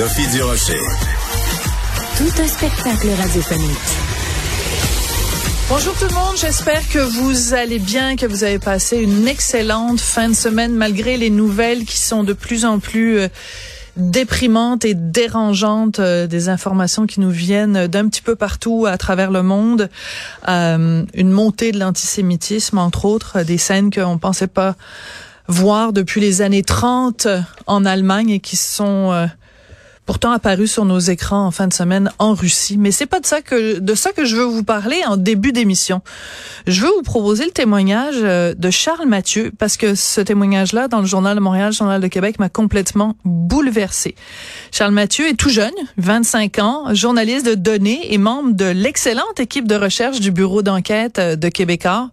Sophie Durocher. Tout un spectacle radiophonique. Bonjour tout le monde, j'espère que vous allez bien, que vous avez passé une excellente fin de semaine malgré les nouvelles qui sont de plus en plus euh, déprimantes et dérangeantes, euh, des informations qui nous viennent d'un petit peu partout à travers le monde, euh, une montée de l'antisémitisme entre autres, des scènes qu'on pensait pas voir depuis les années 30 en Allemagne et qui sont euh, pourtant apparu sur nos écrans en fin de semaine en Russie. Mais c'est pas de ça que de ça que je veux vous parler en début d'émission. Je veux vous proposer le témoignage euh, de Charles Mathieu parce que ce témoignage-là dans le journal Montréal, le journal de Québec m'a complètement bouleversé. Charles Mathieu est tout jeune, 25 ans, journaliste de données et membre de l'excellente équipe de recherche du bureau d'enquête euh, de Québécois.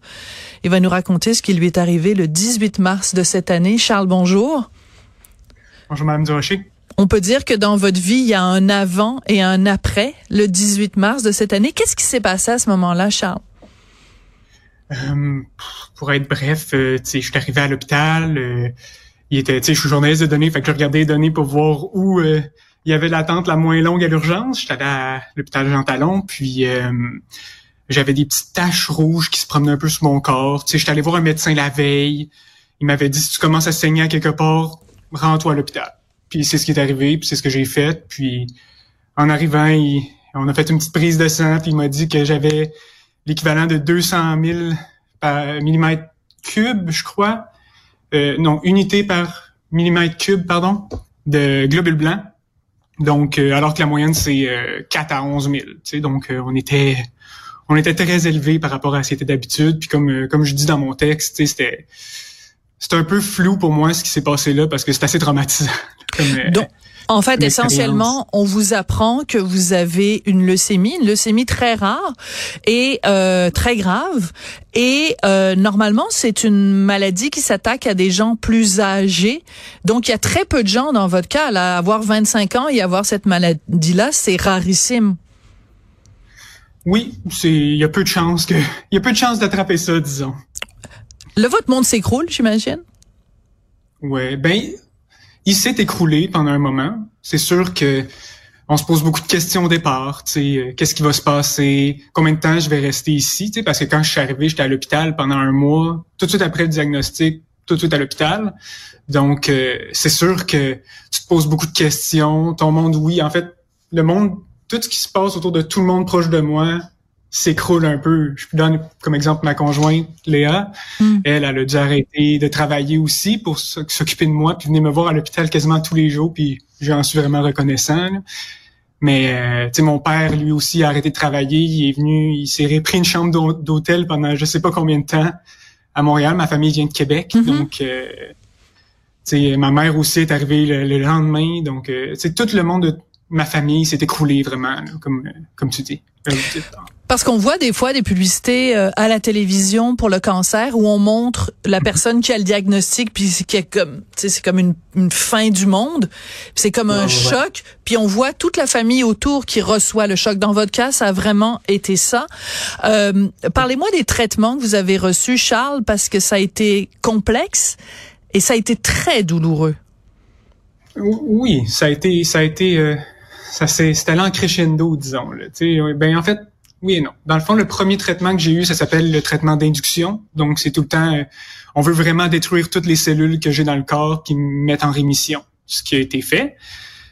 Il va nous raconter ce qui lui est arrivé le 18 mars de cette année. Charles, bonjour. Bonjour Madame Durocher. On peut dire que dans votre vie, il y a un avant et un après le 18 mars de cette année. Qu'est-ce qui s'est passé à ce moment-là, Charles? Euh, pour être bref, euh, je suis arrivé à l'hôpital. Euh, il était, je suis journaliste de données, fait je regardais les données pour voir où euh, il y avait l'attente la moins longue à l'urgence. J'étais allé à l'hôpital Jean Talon, puis j'avais des petites taches rouges qui se promenaient un peu sur mon corps. J'étais allé voir un médecin la veille. Il m'avait dit si tu commences à saigner quelque part, rends-toi à l'hôpital. Puis c'est ce qui est arrivé, puis c'est ce que j'ai fait. Puis en arrivant, on a fait une petite prise de sang, puis il m'a dit que j'avais l'équivalent de 200 000 par millimètre cube, je crois. Euh, non, unité par millimètre cube, pardon, de globules blancs. Donc, euh, alors que la moyenne, c'est euh, 4 à 11 000. Tu sais, donc, euh, on était on était très élevé par rapport à ce qui était d'habitude. Puis comme, euh, comme je dis dans mon texte, c'était c'est un peu flou pour moi ce qui s'est passé là parce que c'est assez traumatisant. Euh, Donc, en fait, essentiellement, on vous apprend que vous avez une leucémie, une leucémie très rare et euh, très grave. Et euh, normalement, c'est une maladie qui s'attaque à des gens plus âgés. Donc, il y a très peu de gens dans votre cas, là, avoir 25 ans et avoir cette maladie-là, c'est rarissime. Oui, c'est il y a peu de chances que il y a peu de chances d'attraper ça, disons. Le votre monde s'écroule, j'imagine? Ouais, ben il s'est écroulé pendant un moment. C'est sûr que on se pose beaucoup de questions au départ. Euh, qu'est-ce qui va se passer Combien de temps je vais rester ici Tu sais, parce que quand je suis arrivé, j'étais à l'hôpital pendant un mois, tout de suite après le diagnostic, tout de suite à l'hôpital. Donc, euh, c'est sûr que tu te poses beaucoup de questions. Ton monde, oui, en fait, le monde, tout ce qui se passe autour de tout le monde proche de moi, s'écroule un peu. Je peux donner comme exemple ma conjointe Léa. Mm. Elle, elle a dû arrêter de travailler aussi pour s'occuper de moi, puis venir me voir à l'hôpital quasiment tous les jours, puis j'en suis vraiment reconnaissant. Mais euh, tu sais, mon père, lui aussi, a arrêté de travailler. Il est venu, il s'est repris une chambre d'hôtel pendant je sais pas combien de temps à Montréal. Ma famille vient de Québec, mm-hmm. donc euh, tu sais, ma mère aussi est arrivée le, lendemain. Donc, euh, tout le monde de ma famille s'est écroulé vraiment, comme comme tu dis. Parce qu'on voit des fois des publicités euh, à la télévision pour le cancer où on montre la personne qui a le diagnostic puis qui est comme c'est comme une, une, fin du monde, c'est comme un choc, puis on voit toute la famille autour qui reçoit le choc. Dans votre cas, ça a vraiment été ça. Euh, Parlez-moi des traitements que vous avez reçus, Charles, parce que ça a été complexe et ça a été très douloureux. Oui, ça a été ça a été euh, ça c'était allé en crescendo, disons. Là. Ben en fait oui et non. Dans le fond, le premier traitement que j'ai eu, ça s'appelle le traitement d'induction. Donc, c'est tout le temps, euh, on veut vraiment détruire toutes les cellules que j'ai dans le corps qui me mettent en rémission. Ce qui a été fait,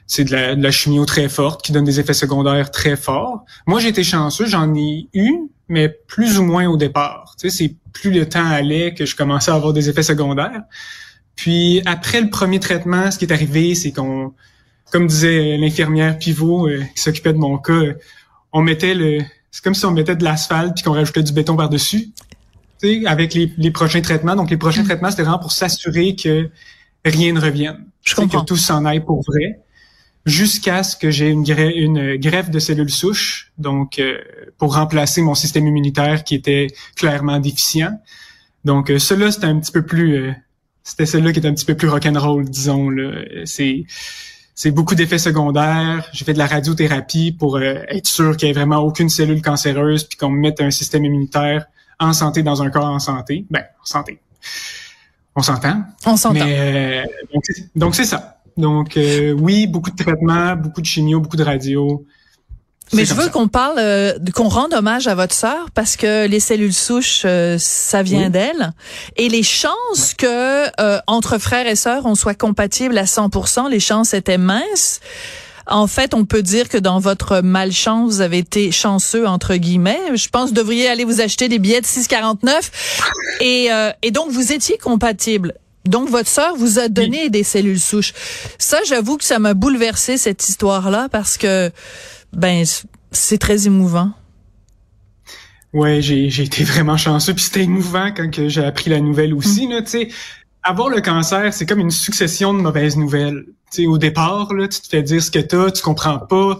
c'est de la, chimio très forte qui donne des effets secondaires très forts. Moi, j'ai été chanceux, j'en ai eu, mais plus ou moins au départ. C'est plus le temps allait que je commençais à avoir des effets secondaires. Puis après le premier traitement, ce qui est arrivé, c'est qu'on, comme disait l'infirmière pivot euh, qui s'occupait de mon cas, on mettait le, c'est comme si on mettait de l'asphalte puis qu'on rajoutait du béton par-dessus. avec les, prochains traitements. Donc, les prochains mm. traitements, c'était vraiment pour s'assurer que rien ne revienne. Je comprends. Que tout s'en aille pour vrai jusqu'à ce que j'ai une, une, greffe de cellules souches, donc euh, pour remplacer mon système immunitaire qui était clairement déficient. Donc euh, cela c'était un petit peu plus, euh, c'était celle-là qui est un petit peu plus rock'n'roll, disons. C'est c'est beaucoup d'effets secondaires. J'ai fait de la radiothérapie pour être sûr qu'il n'y ait vraiment aucune cellule cancéreuse, puis qu'on me mette un système immunitaire en santé dans un corps en santé. Ben, en santé. On s'entend. On s'entend. donc c'est ça. Donc euh, oui, beaucoup de traitements, beaucoup de chimio, beaucoup de radio. Mais je veux qu'on parle, euh, qu'on rende hommage à votre sœur parce que les cellules souches, euh, ça vient d'elle, et les chances que entre frères et sœurs on soit compatibles à 100%, les chances étaient minces. En fait, on peut dire que dans votre malchance, vous avez été chanceux entre guillemets. Je pense que vous devriez aller vous acheter des billets de 6,49 et, et donc vous étiez compatibles. Donc, votre sœur vous a donné des cellules souches. Ça, j'avoue que ça m'a bouleversé, cette histoire-là, parce que, ben, c'est très émouvant. Ouais, j'ai, j'ai été vraiment chanceux. Puis c'était émouvant quand que j'ai appris la nouvelle aussi. Mm. Tu sais, avoir le cancer, c'est comme une succession de mauvaises nouvelles. Tu sais, au départ, là, tu te fais dire ce que t'as, tu comprends pas.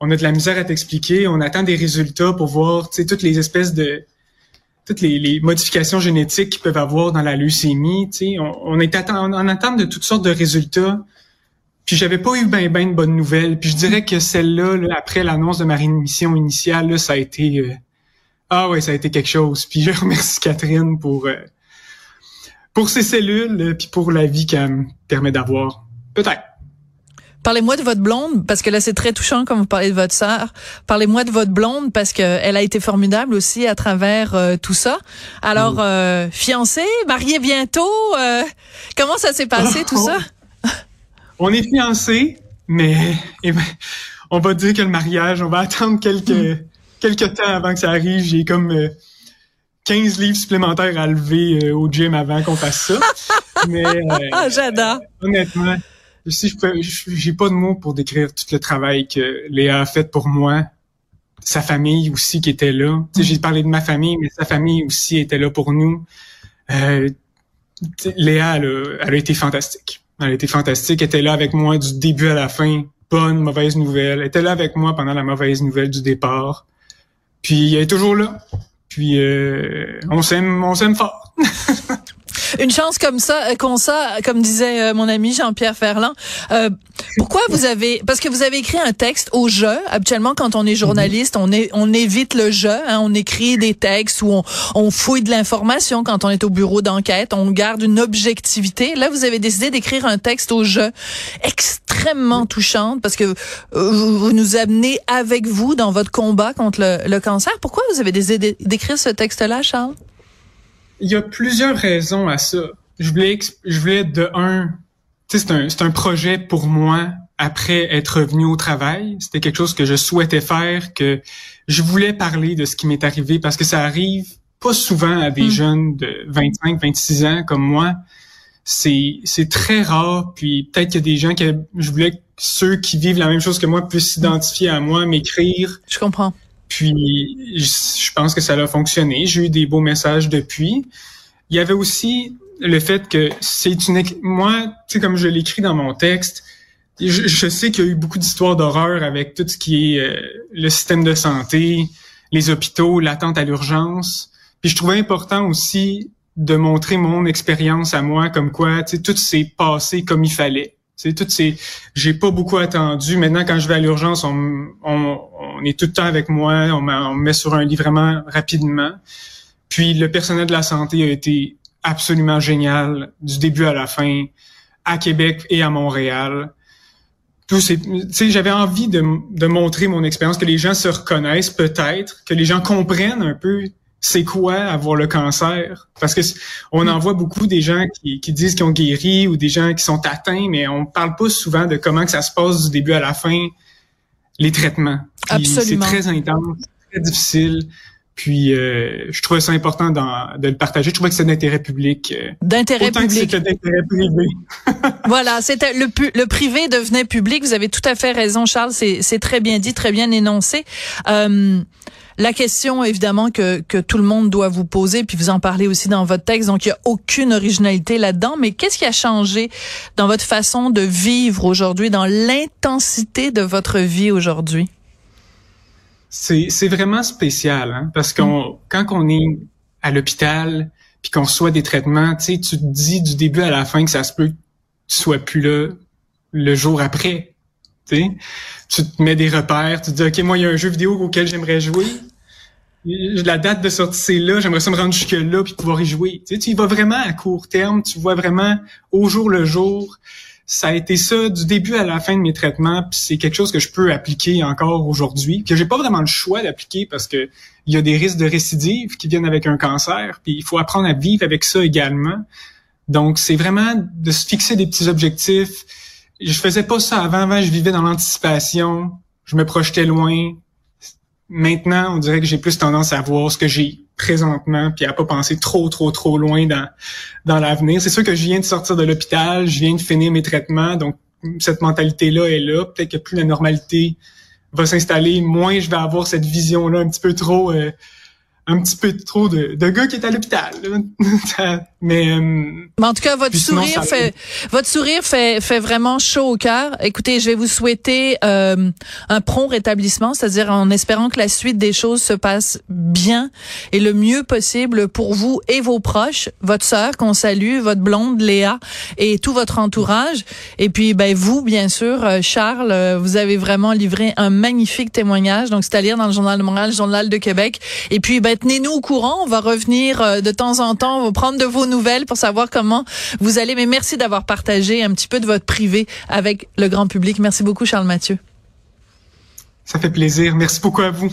On a de la misère à t'expliquer. On attend des résultats pour voir, tu sais, toutes les espèces de toutes les, modifications génétiques qu'ils peuvent avoir dans la leucémie. On, on est en, attente de toutes sortes de résultats. Puis j'avais pas eu ben ben de bonnes nouvelles. Puis je dirais que celle-là, après l'annonce de ma rémission initiale, ça a été euh, ah ouais, ça a été quelque chose. Puis je remercie Catherine pour euh, pour ses cellules, puis pour la vie qu'elle me permet d'avoir. Peut-être. Parlez-moi de votre blonde, parce que là, c'est très touchant quand vous parlez de votre sœur. Parlez-moi de votre blonde, parce qu'elle a été formidable aussi à travers euh, tout ça. Alors, euh, fiancée, mariée bientôt, euh, comment ça s'est passé, tout ça? On est fiancés, mais eh ben, on va dire que le mariage, on va attendre quelques, hmm. quelques temps avant que ça arrive. J'ai comme 15 livres supplémentaires à lever au gym avant qu'on fasse ça. mais ah, J'adore. Honnêtement, si je peux, j'ai pas de mots pour décrire tout le travail que Léa a fait pour moi. Sa famille aussi qui était là. Tu sais, j'ai parlé de ma famille, mais sa famille aussi était là pour nous. Euh, Léa, elle a, été fantastique. Elle été fantastique. Elle était là avec moi du début à la fin. Bonne, mauvaise nouvelle. Elle était là avec moi pendant la mauvaise nouvelle du départ. Puis elle est toujours là. Puis euh, on s'aime, on s'aime fort. Une chance comme ça, euh, comme ça, comme disait euh, mon ami Jean-Pierre Ferland. Euh, pourquoi vous avez, parce que vous avez écrit un texte au jeu. Habituellement, quand on est journaliste, on, est, on évite le jeu. Hein, on écrit des textes où on, on fouille de l'information. Quand on est au bureau d'enquête, on garde une objectivité. Là, vous avez décidé d'écrire un texte au jeu extrêmement touchante parce que vous, nous amenez avec vous dans votre combat contre le, le cancer. Pourquoi vous avez décidé d'écrire ce texte-là, Charles? Il y a plusieurs raisons à ça. Je voulais, je voulais de un, c'est un, c'est un projet pour moi après être revenu au travail. C'était quelque chose que je souhaitais faire, que je voulais parler de ce qui m'est arrivé parce que ça arrive pas souvent à des hmm. jeunes de 25, 26 ans comme moi. C'est, c'est très rare. Puis peut-être qu'il y a des gens que je voulais que ceux qui vivent la même chose que moi puissent s'identifier à moi, m'écrire. Je comprends. Puis, je pense que ça a fonctionné. J'ai eu des beaux messages depuis. Il y avait aussi le fait que c'est une... Moi, tu sais, comme je l'écris dans mon texte, je, sais qu'il y a eu beaucoup d'histoires d'horreur avec tout ce qui est euh, le système de santé, les hôpitaux, l'attente à l'urgence. Puis je trouvais important aussi de montrer mon expérience à moi, comme quoi, tu sais, tout s'est passé comme il fallait. C'est tout ces, j'ai pas beaucoup attendu. Maintenant, quand je vais à l'urgence, on, on, on, est tout le temps avec moi, on, me met sur un lit vraiment rapidement. Puis le personnel de la santé a été absolument génial du début à la fin, à Québec et à Montréal. Tout c'est, j'avais envie de, de montrer mon expérience, que les gens se reconnaissent peut-être, que les gens comprennent un peu c'est quoi avoir le cancer? Parce que on en voit beaucoup des gens qui, disent qu'ils ont guéri ou des gens qui sont atteints mais on parle pas souvent de comment que ça se passe du début à la fin les traitements absolument c'est très intense très difficile puis euh, je trouvais ça important de le partager. Je trouvais que c'est d'intérêt public. Euh, d'intérêt public. d'intérêt privé. voilà, c'était le, le privé devenait public. Vous avez tout à fait raison, Charles. C'est très bien dit, très bien énoncé. Euh, la question évidemment que, que tout le monde doit vous poser, puis vous en parlez aussi dans votre texte, donc il n'y a aucune originalité là-dedans, mais qu'est-ce qui a changé dans votre façon de vivre aujourd'hui, dans l'intensité de votre vie aujourd'hui? C'est vraiment spécial, hein, parce qu'on quand on est à l'hôpital, puis qu'on reçoit des traitements, tu sais, tu te dis du début à la fin que ça se peut que tu sois plus là le jour après. Tu tu te mets des repères, tu te dis OK, moi il y a un jeu vidéo auquel j'aimerais jouer. La date de sortie c'est là, j'aimerais ça me rendre jusque là puis pouvoir y jouer. Tu, sais, tu y vas vraiment à court terme, tu vois vraiment au jour le jour. Ça a été ça du début à la fin de mes traitements, puis c'est quelque chose que je peux appliquer encore aujourd'hui, que j'ai pas vraiment le choix d'appliquer parce que il y a des risques de récidive qui viennent avec un cancer, puis il faut apprendre à vivre avec ça également. Donc c'est vraiment de se fixer des petits objectifs, je faisais pas ça avant. Avant, je vivais dans l'anticipation. Je me projetais loin. Maintenant, on dirait que j'ai plus tendance à voir ce que j'ai présentement, puis à pas penser trop, trop, trop loin dans dans l'avenir. C'est sûr que je viens de sortir de l'hôpital, je viens de finir mes traitements, donc cette mentalité-là est là. Peut-être que plus la normalité va s'installer, moins je vais avoir cette vision-là un petit peu trop euh, un petit peu trop de, de gars qui est à l'hôpital. Mais, euh, en tout cas, votre sourire fait votre sourire fait fait vraiment chaud au cœur. Écoutez, je vais vous souhaiter euh, un prompt rétablissement, c'est-à-dire en espérant que la suite des choses se passe bien et le mieux possible pour vous et vos proches, votre sœur qu'on salue, votre blonde Léa et tout votre entourage. Et puis, ben vous, bien sûr, euh, Charles, euh, vous avez vraiment livré un magnifique témoignage. Donc, c'est à lire dans le Journal de Montréal, le Journal de Québec. Et puis, ben tenez-nous au courant. On va revenir de temps en temps. On va prendre de vos nouvelles pour savoir comment vous allez. Mais merci d'avoir partagé un petit peu de votre privé avec le grand public. Merci beaucoup, Charles Mathieu. Ça fait plaisir. Merci beaucoup à vous.